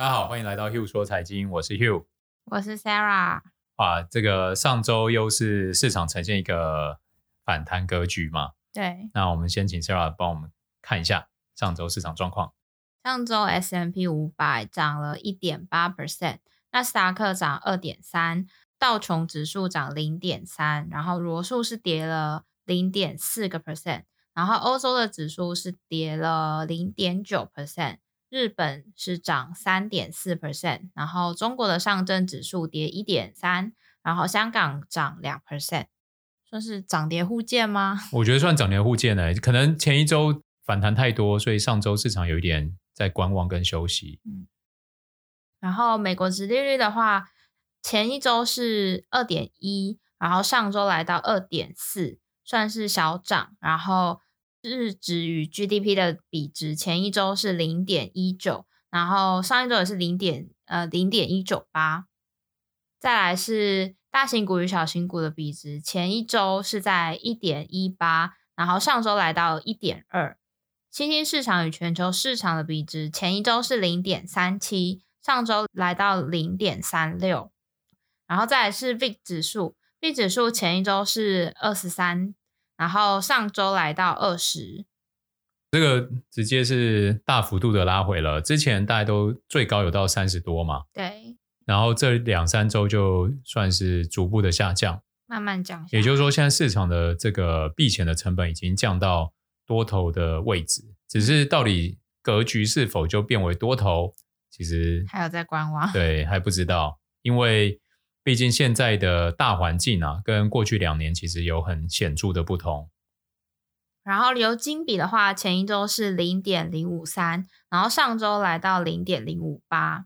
大家好，欢迎来到 Hugh 说财经，我是 Hugh，我是 Sarah。啊，这个上周又是市场呈现一个反弹格局嘛？对。那我们先请 Sarah 帮我们看一下上周市场状况。上周 S&P 五百涨了一点八 percent，那斯达克涨二点三，道琼指数涨零点三，然后罗素是跌了零点四个 percent。然后欧洲的指数是跌了零点九 percent，日本是涨三点四 percent，然后中国的上证指数跌一点三，然后香港涨两 percent，算是涨跌互见吗？我觉得算涨跌互见诶，可能前一周反弹太多，所以上周市场有一点在观望跟休息。嗯，然后美国殖利率的话，前一周是二点一，然后上周来到二点四，算是小涨，然后。日值与 GDP 的比值，前一周是零点一九，然后上一周也是零点呃零点一九八。再来是大型股与小型股的比值，前一周是在一点一八，然后上周来到一点二。新兴市场与全球市场的比值，前一周是零点三七，上周来到零点三六。然后再来是 VIX 指数，VIX 指数前一周是二十三。然后上周来到二十，这个直接是大幅度的拉回了。之前大家都最高有到三十多嘛，对。然后这两三周就算是逐步的下降，慢慢降。也就是说，现在市场的这个避险的成本已经降到多头的位置，只是到底格局是否就变为多头，其实还有在观望，对，还不知道，因为。毕竟现在的大环境啊，跟过去两年其实有很显著的不同。然后流金比的话，前一周是零点零五三，然后上周来到零点零五八。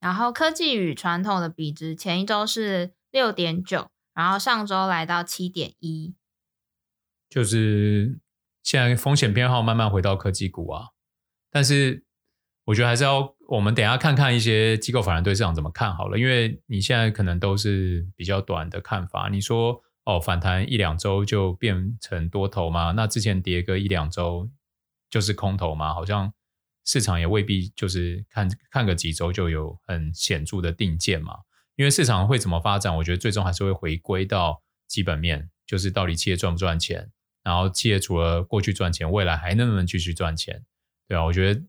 然后科技与传统的比值，前一周是六点九，然后上周来到七点一。就是现在风险偏好慢慢回到科技股啊，但是我觉得还是要。我们等下看看一些机构法人对市场怎么看好了，因为你现在可能都是比较短的看法。你说哦，反弹一两周就变成多头吗？那之前跌个一两周就是空头吗？好像市场也未必就是看看个几周就有很显著的定见嘛。因为市场会怎么发展，我觉得最终还是会回归到基本面，就是到底企业赚不赚钱，然后企业除了过去赚钱，未来还能不能继续赚钱？对啊，我觉得。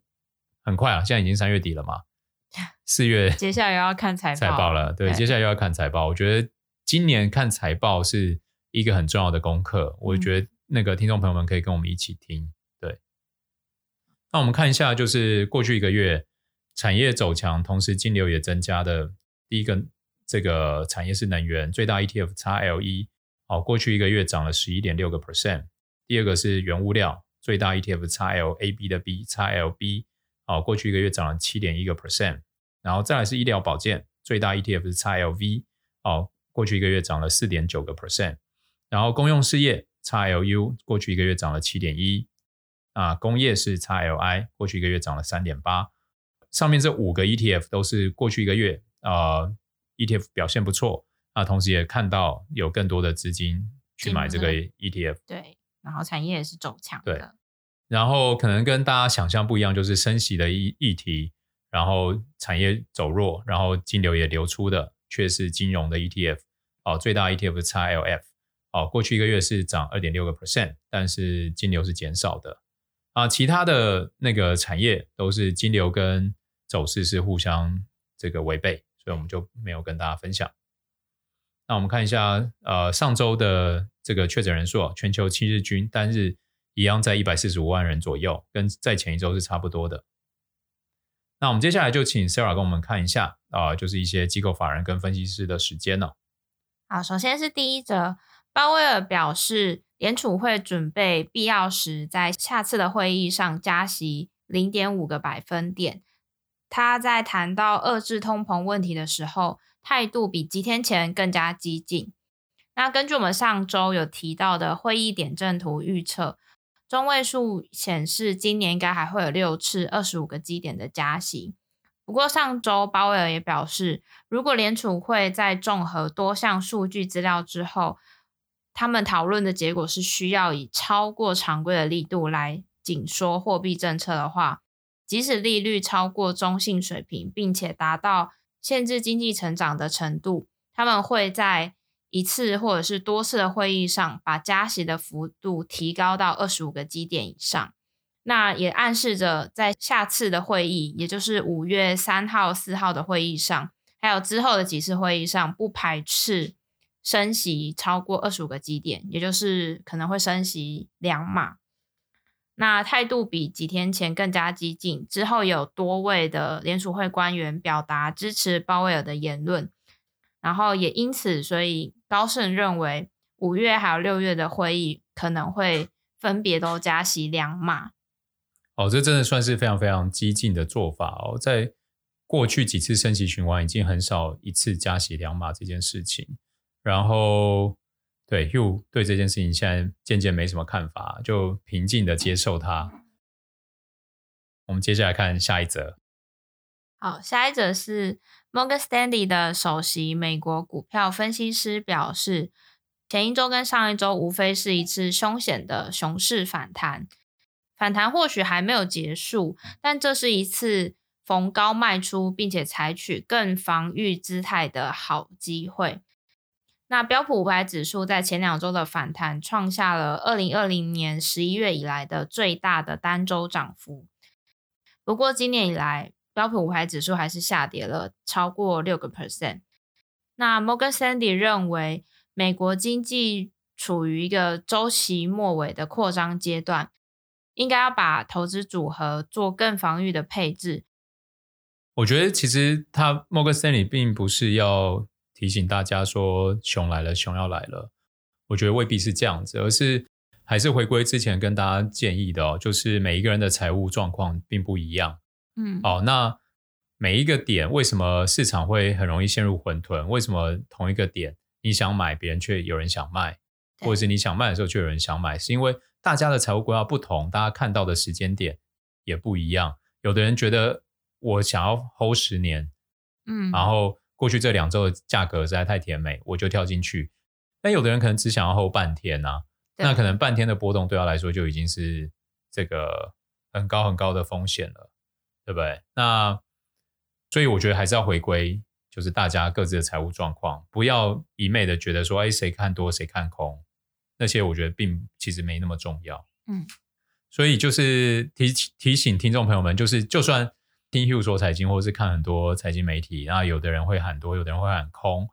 很快啊，现在已经三月底了嘛，四月接下来又要看财报，财报了。对，对，接下来又要看财报。我觉得今年看财报是一个很重要的功课。我觉得那个听众朋友们可以跟我们一起听。对，那我们看一下，就是过去一个月产业走强，同时金流也增加的。第一个，这个产业是能源，最大 ETF XLE，哦，过去一个月涨了十一点六个 percent。第二个是原物料，最大 ETF XLAB 的 B XLB。哦，过去一个月涨了七点一个 percent，然后再来是医疗保健，最大 ETF 是 XLV，哦，过去一个月涨了四点九个 percent，然后公用事业 XLU 过去一个月涨了七点一，啊，工业是 XLI，过去一个月涨了三点八，上面这五个 ETF 都是过去一个月呃 ETF 表现不错，啊，同时也看到有更多的资金去买这个 ETF，对，然后产业也是走强的。然后可能跟大家想象不一样，就是升息的议议题，然后产业走弱，然后金流也流出的，却是金融的 ETF 哦，最大 ETF 是 XLF 哦，过去一个月是涨二点六个 percent，但是金流是减少的啊，其他的那个产业都是金流跟走势是互相这个违背，所以我们就没有跟大家分享。那我们看一下，呃，上周的这个确诊人数，全球七日均单日。一样在一百四十五万人左右，跟在前一周是差不多的。那我们接下来就请 Sarah 跟我们看一下啊、就是一些机构法人跟分析师的时间呢。好，首先是第一则，鲍威尔表示，联储会准备必要时在下次的会议上加息零点五个百分点。他在谈到遏制通膨问题的时候，态度比几天前更加激进。那根据我们上周有提到的会议点阵图预测。中位数显示，今年应该还会有六次二十五个基点的加息。不过上周鲍威尔也表示，如果联储会在综合多项数据资料之后，他们讨论的结果是需要以超过常规的力度来紧缩货币政策的话，即使利率超过中性水平，并且达到限制经济成长的程度，他们会在一次或者是多次的会议上把加息的幅度提高到二十五个基点以上。那也暗示着在下次的会议，也就是五月三号、四号的会议上，还有之后的几次会议上，不排斥升息超过二十五个基点，也就是可能会升息两码。那态度比几天前更加激进。之后有多位的联储会官员表达支持鲍威尔的言论，然后也因此，所以高盛认为五月还有六月的会议可能会分别都加息两码。哦，这真的算是非常非常激进的做法哦。在过去几次升息循环，已经很少一次加息两码这件事情。然后，对，Hugh 对这件事情现在渐渐没什么看法，就平静的接受它。我们接下来看下一则。好，下一则是 Morgan Stanley 的首席美国股票分析师表示，前一周跟上一周无非是一次凶险的熊市反弹。反弹或许还没有结束，但这是一次逢高卖出，并且采取更防御姿态的好机会。那标普五百指数在前两周的反弹，创下了二零二零年十一月以来的最大的单周涨幅。不过今年以来，标普五百指数还是下跌了超过六个 percent。那 Morgan Stanley 认为，美国经济处于一个周期末尾的扩张阶段。应该要把投资组合做更防御的配置。我觉得其实他 Morgan Stanley 并不是要提醒大家说熊来了，熊要来了。我觉得未必是这样子，而是还是回归之前跟大家建议的哦，就是每一个人的财务状况并不一样。嗯，好，那每一个点为什么市场会很容易陷入混沌？为什么同一个点你想买，别人却有人想卖，或者是你想卖的时候却有人想买？是因为大家的财务规划不同，大家看到的时间点也不一样。有的人觉得我想要 hold 十年，嗯，然后过去这两周的价格实在太甜美，我就跳进去。但有的人可能只想要 hold 半天呐、啊，那可能半天的波动对他来说就已经是这个很高很高的风险了，对不对？那所以我觉得还是要回归，就是大家各自的财务状况，不要一昧的觉得说，哎，谁看多谁看空。那些我觉得并其实没那么重要，嗯，所以就是提提醒听众朋友们，就是就算听 Hugh 说财经，或是看很多财经媒体，那有的人会喊多，有的人会喊空，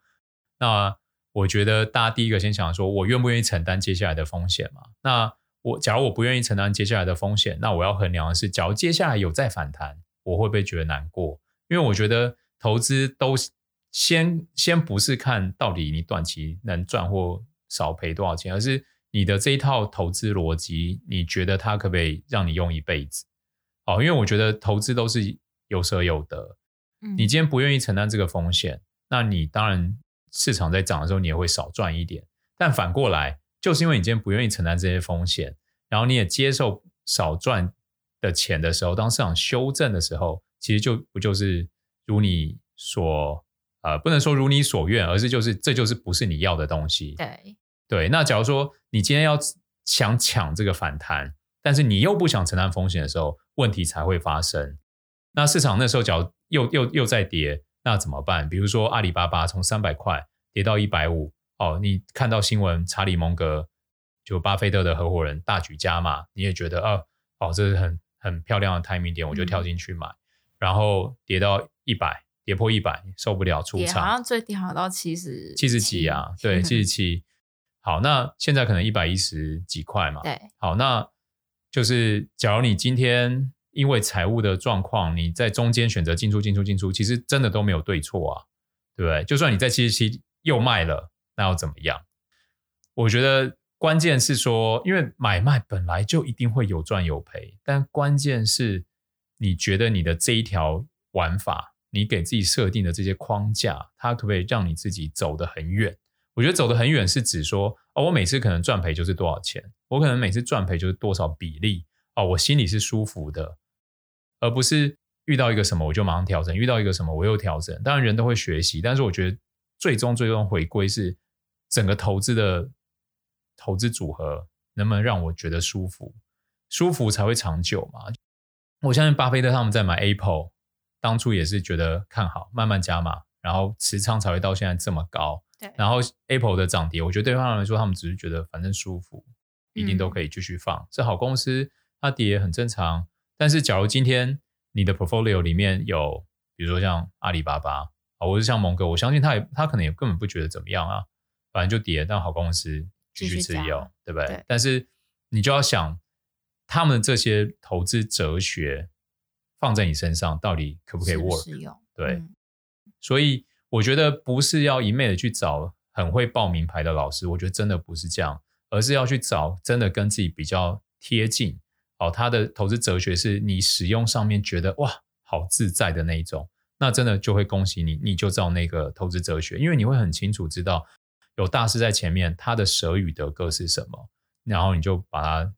那我觉得大家第一个先想说，我愿不愿意承担接下来的风险嘛？那我假如我不愿意承担接下来的风险，那我要衡量的是，假如接下来有再反弹，我会不会觉得难过？因为我觉得投资都先先不是看到底你短期能赚或。少赔多少钱，而是你的这一套投资逻辑，你觉得它可不可以让你用一辈子？哦，因为我觉得投资都是有舍有得。嗯，你今天不愿意承担这个风险，那你当然市场在涨的时候，你也会少赚一点。但反过来，就是因为你今天不愿意承担这些风险，然后你也接受少赚的钱的时候，当市场修正的时候，其实就不就是如你所。呃，不能说如你所愿，而是就是这就是不是你要的东西。对对，那假如说你今天要想抢这个反弹，但是你又不想承担风险的时候，问题才会发生。那市场那时候假如又又又在跌，那怎么办？比如说阿里巴巴从三百块跌到一百五，哦，你看到新闻，查理蒙格就巴菲特的合伙人大举加码，你也觉得哦哦，这是很很漂亮的 timing 点，我就跳进去买，嗯、然后跌到一百。跌破一百，受不了出场，好像最低好像到七十七十几啊，对，七十七。好，那现在可能一百一十几块嘛。对，好，那就是假如你今天因为财务的状况，你在中间选择进出、进出、进出，其实真的都没有对错啊，对不对？就算你在七十七又卖了，那又怎么样？我觉得关键是说，因为买卖本来就一定会有赚有赔，但关键是你觉得你的这一条玩法。你给自己设定的这些框架，它可不可以让你自己走得很远？我觉得走得很远是指说，哦，我每次可能赚赔就是多少钱，我可能每次赚赔就是多少比例，哦，我心里是舒服的，而不是遇到一个什么我就马上调整，遇到一个什么我又调整。当然人都会学习，但是我觉得最终最终回归是整个投资的投资组合能不能让我觉得舒服，舒服才会长久嘛。我相信巴菲特他们在买 Apple，当初也是觉得看好，慢慢加码，然后持仓才会到现在这么高。对，然后 Apple 的涨跌，我觉得对他们来说，他们只是觉得反正舒服，一定都可以继续放。是、嗯、好公司，它跌也很正常。但是假如今天你的 portfolio 里面有，比如说像阿里巴巴啊，或是像蒙哥，我相信他也他可能也根本不觉得怎么样啊，反正就跌，但好公司继续持有，对不对？对，但是你就要想，他们这些投资哲学放在你身上，到底可不可以 work？对，嗯、所以。我觉得不是要一昧的去找很会报名牌的老师，我觉得真的不是这样，而是要去找真的跟自己比较贴近，哦，他的投资哲学是你使用上面觉得哇好自在的那一种，那真的就会恭喜你，你就照那个投资哲学，因为你会很清楚知道有大师在前面，他的舍与得各是什么，然后你就把它，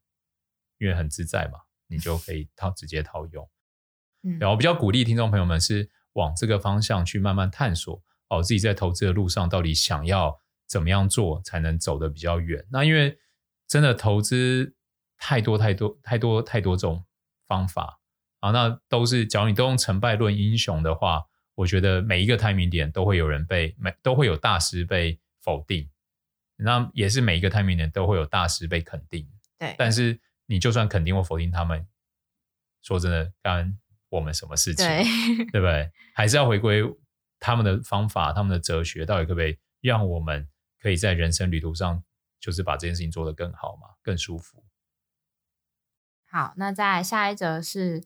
因为很自在嘛，你就可以套直接套用。嗯，然后我比较鼓励听众朋友们是往这个方向去慢慢探索。哦，自己在投资的路上到底想要怎么样做才能走得比较远？那因为真的投资太多太多太多太多种方法啊，那都是假如你都用成败论英雄的话，我觉得每一个 timing 点都会有人被每都会有大师被否定，那也是每一个 timing 都会有大师被肯定。对，但是你就算肯定或否定他们，说真的干我们什么事情？对，对不对？还是要回归。他们的方法，他们的哲学，到底可不可以让我们可以在人生旅途上，就是把这件事情做得更好嘛，更舒服？好，那再来下一则是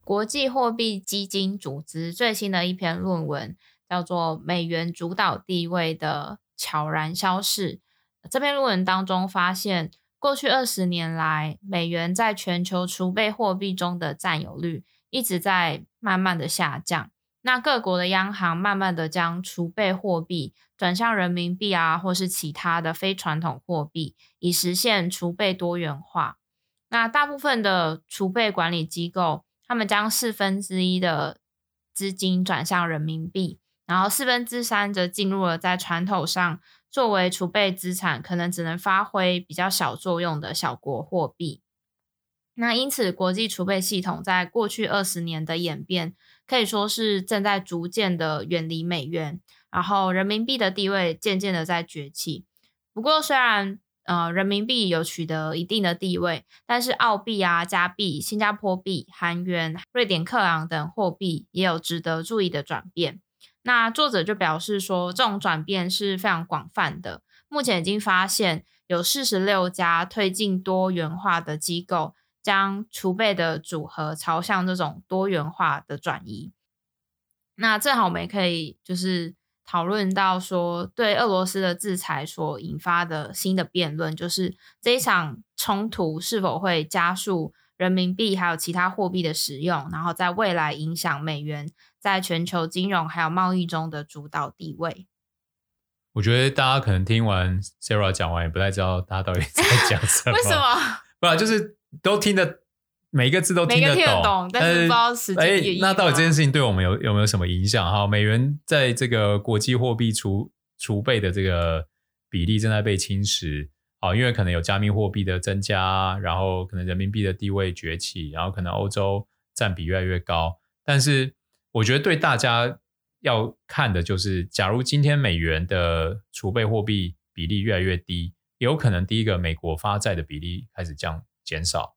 国际货币基金组织最新的一篇论文，叫做《美元主导地位的悄然消逝》。这篇论文当中发现，过去二十年来，美元在全球储备货币中的占有率一直在慢慢的下降。那各国的央行慢慢的将储备货币转向人民币啊，或是其他的非传统货币，以实现储备多元化。那大部分的储备管理机构，他们将四分之一的资金转向人民币，然后四分之三则进入了在传统上作为储备资产可能只能发挥比较小作用的小国货币。那因此，国际储备系统在过去二十年的演变，可以说是正在逐渐的远离美元，然后人民币的地位渐渐的在崛起。不过，虽然呃人民币有取得一定的地位，但是澳币啊、加币、新加坡币、韩元、瑞典克朗等货币也有值得注意的转变。那作者就表示说，这种转变是非常广泛的。目前已经发现有四十六家推进多元化的机构。将储备的组合朝向这种多元化的转移。那正好我们也可以就是讨论到说，对俄罗斯的制裁所引发的新的辩论，就是这一场冲突是否会加速人民币还有其他货币的使用，然后在未来影响美元在全球金融还有贸易中的主导地位。我觉得大家可能听完 Sarah 讲完，也不太知道大家到底 在讲什么。为什么？不然就是。都听得每一个字都听得懂，听得懂但是不知道实际。那到底这件事情对我们有有没有什么影响？哈，美元在这个国际货币储储备的这个比例正在被侵蚀。好，因为可能有加密货币的增加，然后可能人民币的地位崛起，然后可能欧洲占比越来越高。但是我觉得对大家要看的就是，假如今天美元的储备货币比例越来越低，有可能第一个美国发债的比例开始降。减少，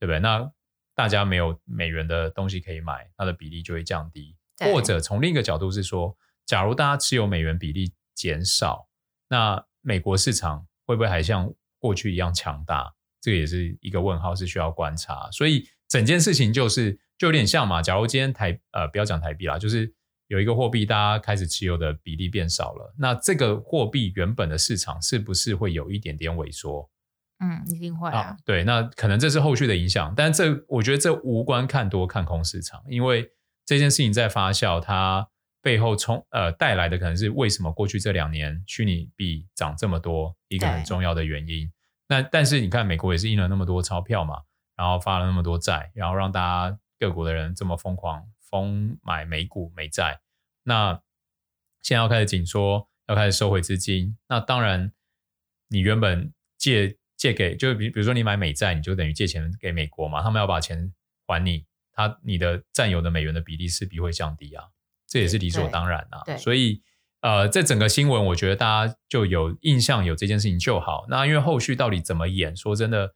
对不对？那大家没有美元的东西可以买，它的比例就会降低。或者从另一个角度是说，假如大家持有美元比例减少，那美国市场会不会还像过去一样强大？这个也是一个问号，是需要观察。所以整件事情就是就有点像嘛。假如今天台呃不要讲台币啦，就是有一个货币大家开始持有的比例变少了，那这个货币原本的市场是不是会有一点点萎缩？嗯，一定会啊，啊。对，那可能这是后续的影响，但这我觉得这无关看多看空市场，因为这件事情在发酵，它背后冲呃带来的可能是为什么过去这两年虚拟币涨这么多一个很重要的原因。那但是你看，美国也是印了那么多钞票嘛，然后发了那么多债，然后让大家各国的人这么疯狂疯买美股美债。那现在要开始紧缩，要开始收回资金，那当然你原本借。借给就比比如说你买美债，你就等于借钱给美国嘛，他们要把钱还你，他你的占有的美元的比例势必会降低啊，这也是理所当然啊。所以呃，这整个新闻我觉得大家就有印象有这件事情就好。那因为后续到底怎么演，说真的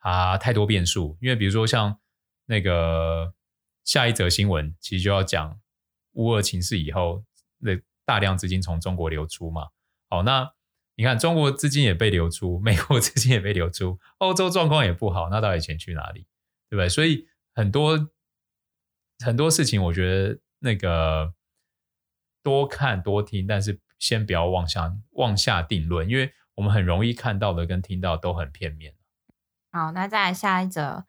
啊，太多变数。因为比如说像那个下一则新闻，其实就要讲乌俄情势以后，那大量资金从中国流出嘛。好，那。你看，中国资金也被流出，美国资金也被流出，欧洲状况也不好，那到底钱去哪里？对不对？所以很多很多事情，我觉得那个多看多听，但是先不要妄下妄下定论，因为我们很容易看到的跟听到都很片面。好，那再来下一则，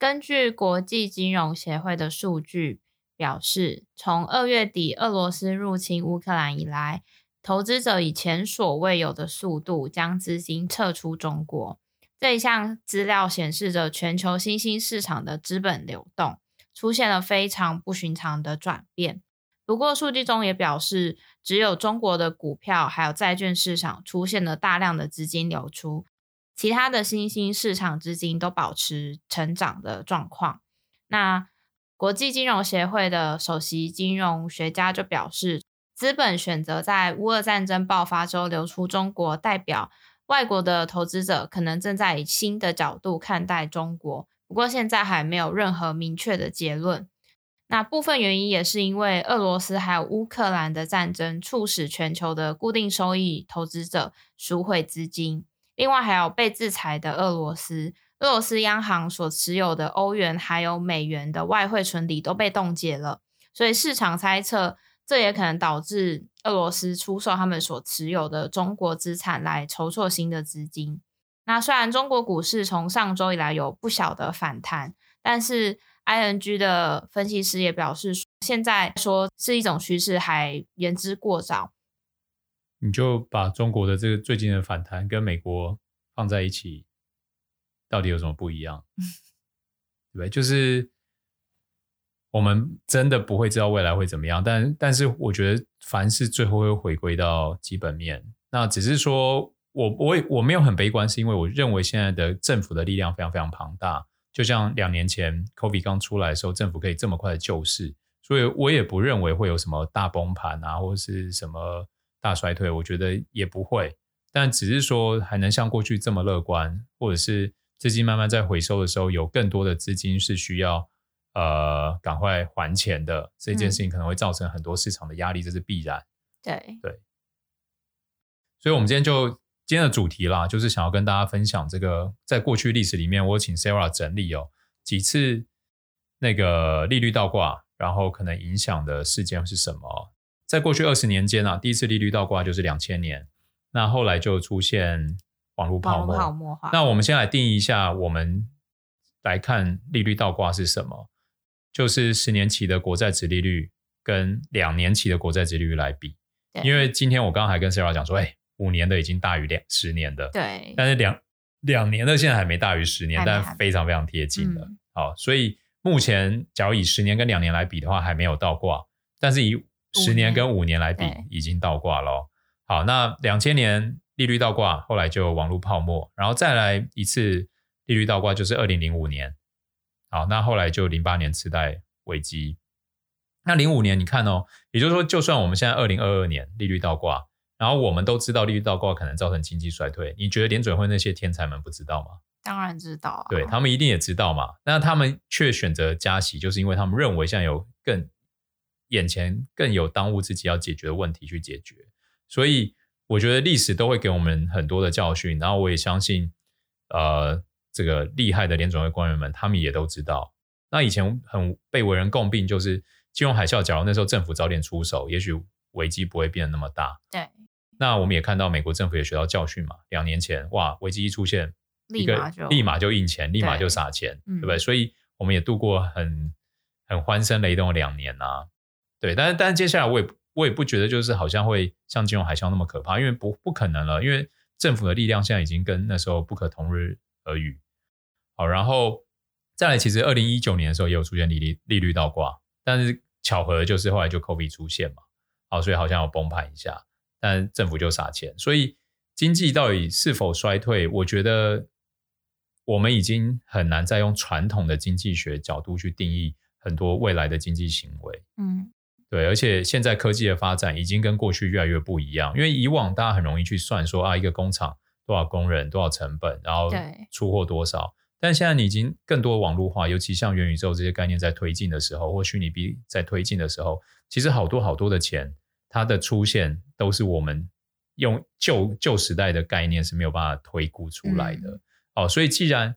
根据国际金融协会的数据表示，从二月底俄罗斯入侵乌克兰以来。投资者以前所未有的速度将资金撤出中国。这一项资料显示着全球新兴市场的资本流动出现了非常不寻常的转变。不过，数据中也表示，只有中国的股票还有债券市场出现了大量的资金流出，其他的新兴市场资金都保持成长的状况。那国际金融协会的首席金融学家就表示。资本选择在乌俄战争爆发之后流出中国，代表外国的投资者可能正在以新的角度看待中国。不过现在还没有任何明确的结论。那部分原因也是因为俄罗斯还有乌克兰的战争，促使全球的固定收益投资者赎回资金。另外还有被制裁的俄罗斯，俄罗斯央行所持有的欧元还有美元的外汇存底都被冻结了，所以市场猜测。这也可能导致俄罗斯出售他们所持有的中国资产来筹措新的资金。那虽然中国股市从上周以来有不小的反弹，但是 ING 的分析师也表示，现在说是一种趋势还言之过早。你就把中国的这个最近的反弹跟美国放在一起，到底有什么不一样？对，就是。我们真的不会知道未来会怎么样，但但是我觉得凡事最后会回归到基本面。那只是说我我也我没有很悲观，是因为我认为现在的政府的力量非常非常庞大。就像两年前 COVID 刚出来的时候，政府可以这么快的救市，所以我也不认为会有什么大崩盘啊，或者是什么大衰退，我觉得也不会。但只是说还能像过去这么乐观，或者是资金慢慢在回收的时候，有更多的资金是需要。呃，赶快还钱的这件事情可能会造成很多市场的压力，嗯、这是必然。对对，所以，我们今天就今天的主题啦，就是想要跟大家分享这个，在过去历史里面，我请 Sarah 整理哦几次那个利率倒挂，然后可能影响的事件是什么？在过去二十年间啊，第一次利率倒挂就是两千年，那后来就出现网络泡沫。泡沫化。那我们先来定义一下，我们来看利率倒挂是什么？就是十年期的国债值利率跟两年期的国债值利率来比，因为今天我刚刚还跟 Sarah 讲说，哎，五年的已经大于两十年的，对，但是两两年的现在还没大于十年，但非常非常贴近的。好，所以目前假如以十年跟两年来比的话，还没有倒挂，但是以十年跟五年来比，已经倒挂了。好，那两千年利率倒挂，后来就网络泡沫，然后再来一次利率倒挂，就是二零零五年。好，那后来就零八年次贷危机，那零五年你看哦，也就是说，就算我们现在二零二二年利率倒挂，然后我们都知道利率倒挂可能造成经济衰退，你觉得联准会那些天才们不知道吗？当然知道啊，对，他们一定也知道嘛，那他们却选择加息，就是因为他们认为现在有更眼前更有当务之急要解决的问题去解决，所以我觉得历史都会给我们很多的教训，然后我也相信，呃。这个厉害的联准会官员们，他们也都知道。那以前很被为人诟病，就是金融海啸。假如那时候政府早点出手，也许危机不会变得那么大。对。那我们也看到美国政府也学到教训嘛。两年前，哇，危机一出现，立马就立马就印钱，立马就撒钱，对，对不对？所以我们也度过很很欢声雷动的两年啊。对，但是但是接下来我也我也不觉得就是好像会像金融海啸那么可怕，因为不不可能了，因为政府的力量现在已经跟那时候不可同日而语。好，然后再来，其实二零一九年的时候也有出现利率利率倒挂，但是巧合就是后来就 COVID 出现嘛，好，所以好像有崩盘一下，但政府就撒钱，所以经济到底是否衰退，我觉得我们已经很难再用传统的经济学角度去定义很多未来的经济行为。嗯，对，而且现在科技的发展已经跟过去越来越不一样，因为以往大家很容易去算说啊，一个工厂多少工人、多少成本，然后出货多少。但现在你已经更多网络化，尤其像元宇宙这些概念在推进的时候，或虚拟币在推进的时候，其实好多好多的钱，它的出现都是我们用旧旧时代的概念是没有办法推估出来的。嗯、哦，所以既然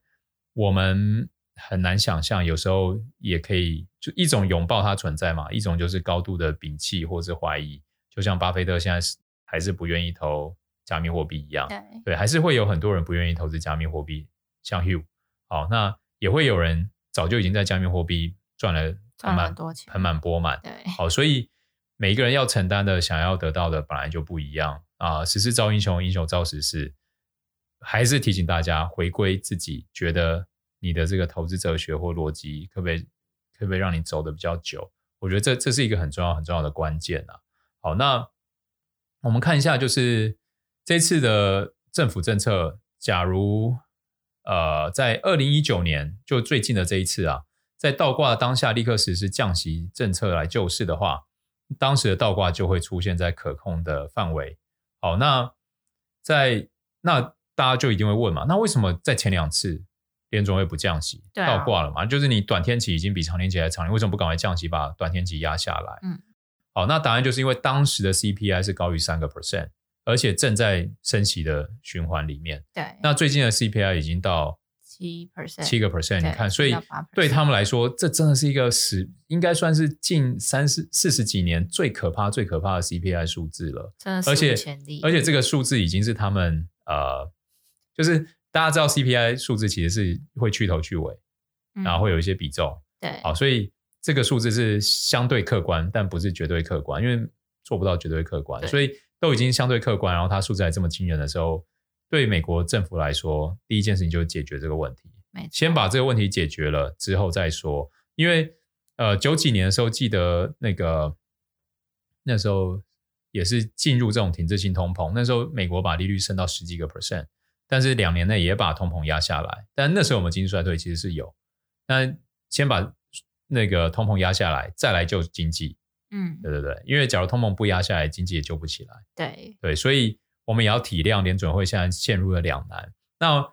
我们很难想象，有时候也可以就一种拥抱它存在嘛，一种就是高度的摒弃或是怀疑，就像巴菲特现在是还是不愿意投加密货币一样，对，对，还是会有很多人不愿意投资加密货币，像 Hugh。好，那也会有人早就已经在加密货币赚了盆满盆满钵满。对，好，所以每一个人要承担的、想要得到的本来就不一样啊。时势造英雄，英雄造时势，还是提醒大家回归自己，觉得你的这个投资哲学或逻辑可不可以会不会让你走的比较久？我觉得这这是一个很重要很重要的关键啊。好，那我们看一下，就是这次的政府政策，假如。呃，在二零一九年，就最近的这一次啊，在倒挂当下立刻实施降息政策来救市的话，当时的倒挂就会出现在可控的范围。好，那在那大家就一定会问嘛，那为什么在前两次联总会不降息，啊、倒挂了嘛？就是你短天期已经比长天期还长，你为什么不赶快降息，把短天期压下来？嗯，好，那答案就是因为当时的 CPI 是高于三个 percent。而且正在升息的循环里面，对。那最近的 CPI 已经到七 percent，七个 percent，你看，所以对他们来说，这真的是一个十，应该算是近三四四十几年最可怕、最可怕的 CPI 数字了。真的是，而且而且这个数字已经是他们呃，就是大家知道 CPI 数字其实是会去头去尾，嗯、然后会有一些比重，对。好，所以这个数字是相对客观，但不是绝对客观，因为做不到绝对客观，所以。都已经相对客观，然后它数字还这么惊人的时候，对美国政府来说，第一件事情就是解决这个问题。先把这个问题解决了之后再说。因为呃，九几年的时候，记得那个那时候也是进入这种停滞性通膨，那时候美国把利率升到十几个 percent，但是两年内也把通膨压下来。但那时候我们经济衰退其实是有，那先把那个通膨压下来，再来救经济。嗯，对对对，因为假如通膨不压下来，经济也救不起来。对对，所以我们也要体谅联准会现在陷入了两难。那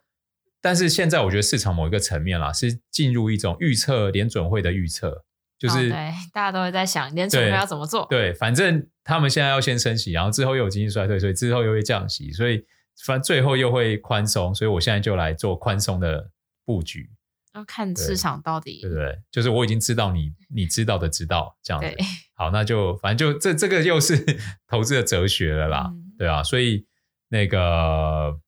但是现在我觉得市场某一个层面啦，是进入一种预测联准会的预测，就是、哦、对大家都会在想联准会要怎么做。对，反正他们现在要先升息，然后之后又有经济衰退，所以之后又会降息，所以反正最后又会宽松，所以我现在就来做宽松的布局。要看市场到底对，对不对？就是我已经知道你 你知道的知道这样子。对好，那就反正就这这个又是 投资的哲学了啦，嗯、对啊。所以那个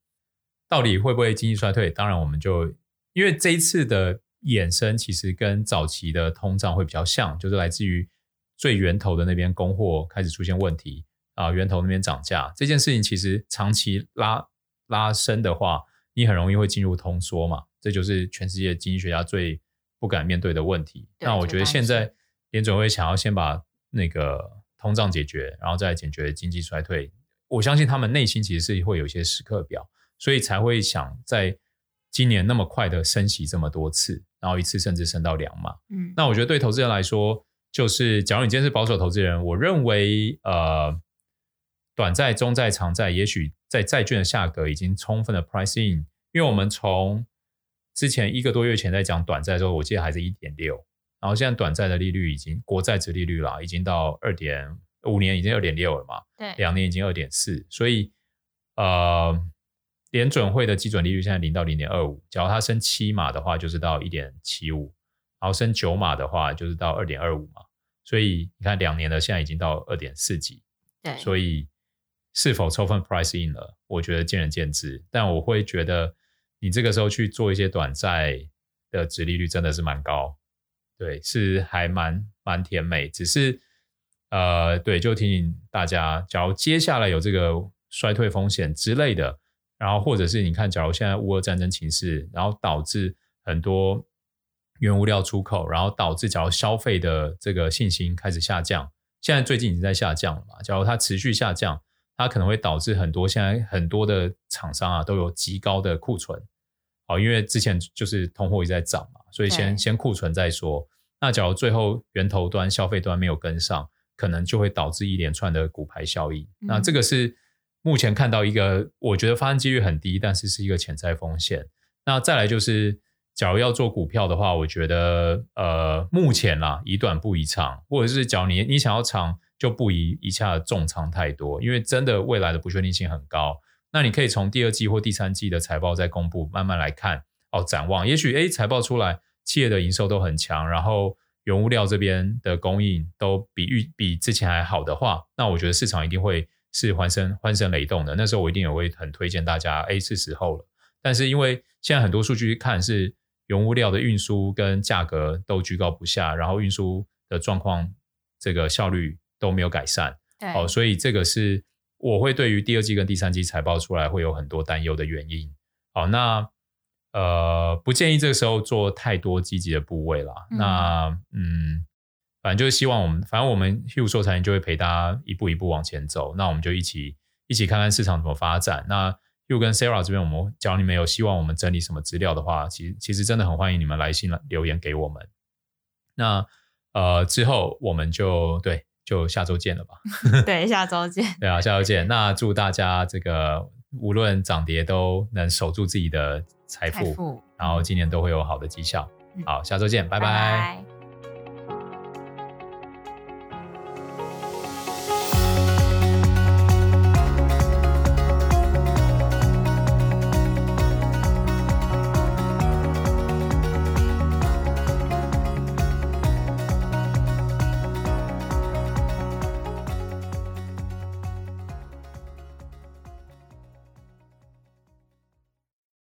到底会不会经济衰退？当然，我们就因为这一次的衍生其实跟早期的通胀会比较像，就是来自于最源头的那边供货开始出现问题啊，源头那边涨价这件事情，其实长期拉拉升的话，你很容易会进入通缩嘛。这就是全世界经济学家最不敢面对的问题。那我觉得现在联准会想要先把那个通胀解决，然后再解决经济衰退。我相信他们内心其实是会有一些时刻表，所以才会想在今年那么快的升息这么多次，然后一次甚至升到两码。嗯，那我觉得对投资人来说，就是假如你今天是保守投资人，我认为呃，短债、中债、长债，也许在债券的价格已经充分的 price in，因为我们从之前一个多月前在讲短债的时候，我记得还是一点六，然后现在短债的利率已经国债殖利率啦，已经到二点五年已经二点六了嘛，对，两年已经二点四，所以呃，联准会的基准利率现在零到零点二五，假如它升七码的话，就是到一点七五，然后升九码的话，就是到二点二五嘛，所以你看两年的现在已经到二点四几，对，所以是否充分 price in 了，我觉得见仁见智，但我会觉得。你这个时候去做一些短债的殖利率真的是蛮高，对，是还蛮蛮甜美。只是呃，对，就提醒大家，假如接下来有这个衰退风险之类的，然后或者是你看，假如现在乌俄战争情势，然后导致很多原物料出口，然后导致假如消费的这个信心开始下降，现在最近已经在下降了嘛？假如它持续下降，它可能会导致很多现在很多的厂商啊都有极高的库存。因为之前就是通货一直在涨嘛，所以先先库存再说。那假如最后源头端、消费端没有跟上，可能就会导致一连串的骨牌效应。嗯、那这个是目前看到一个，我觉得发生几率很低，但是是一个潜在风险。那再来就是，假如要做股票的话，我觉得呃，目前啦，宜短不宜长，或者是假如你你想要长，就不宜一下重仓太多，因为真的未来的不确定性很高。那你可以从第二季或第三季的财报再公布，慢慢来看哦，展望。也许诶，财报出来。企业的营收都很强，然后原物料这边的供应都比预比之前还好的话，那我觉得市场一定会是欢声欢声雷动的。那时候我一定也会很推荐大家，哎，是时候了。但是因为现在很多数据看是原物料的运输跟价格都居高不下，然后运输的状况这个效率都没有改善，对哦，所以这个是我会对于第二季跟第三季财报出来会有很多担忧的原因。好，那。呃，不建议这个时候做太多积极的部位啦。嗯那嗯，反正就是希望我们，反正我们 Hugh 说财经就会陪大家一步一步往前走。那我们就一起一起看看市场怎么发展。那 Hugh 跟 Sarah 这边，我们假如你们有希望我们整理什么资料的话，其实其实真的很欢迎你们来信留言给我们。那呃之后我们就对，就下周见了吧。对，下周见。对啊，下周见。那祝大家这个无论涨跌都能守住自己的财富，财富然后今年都会有好的绩效。嗯、好，下周见，拜拜。拜拜。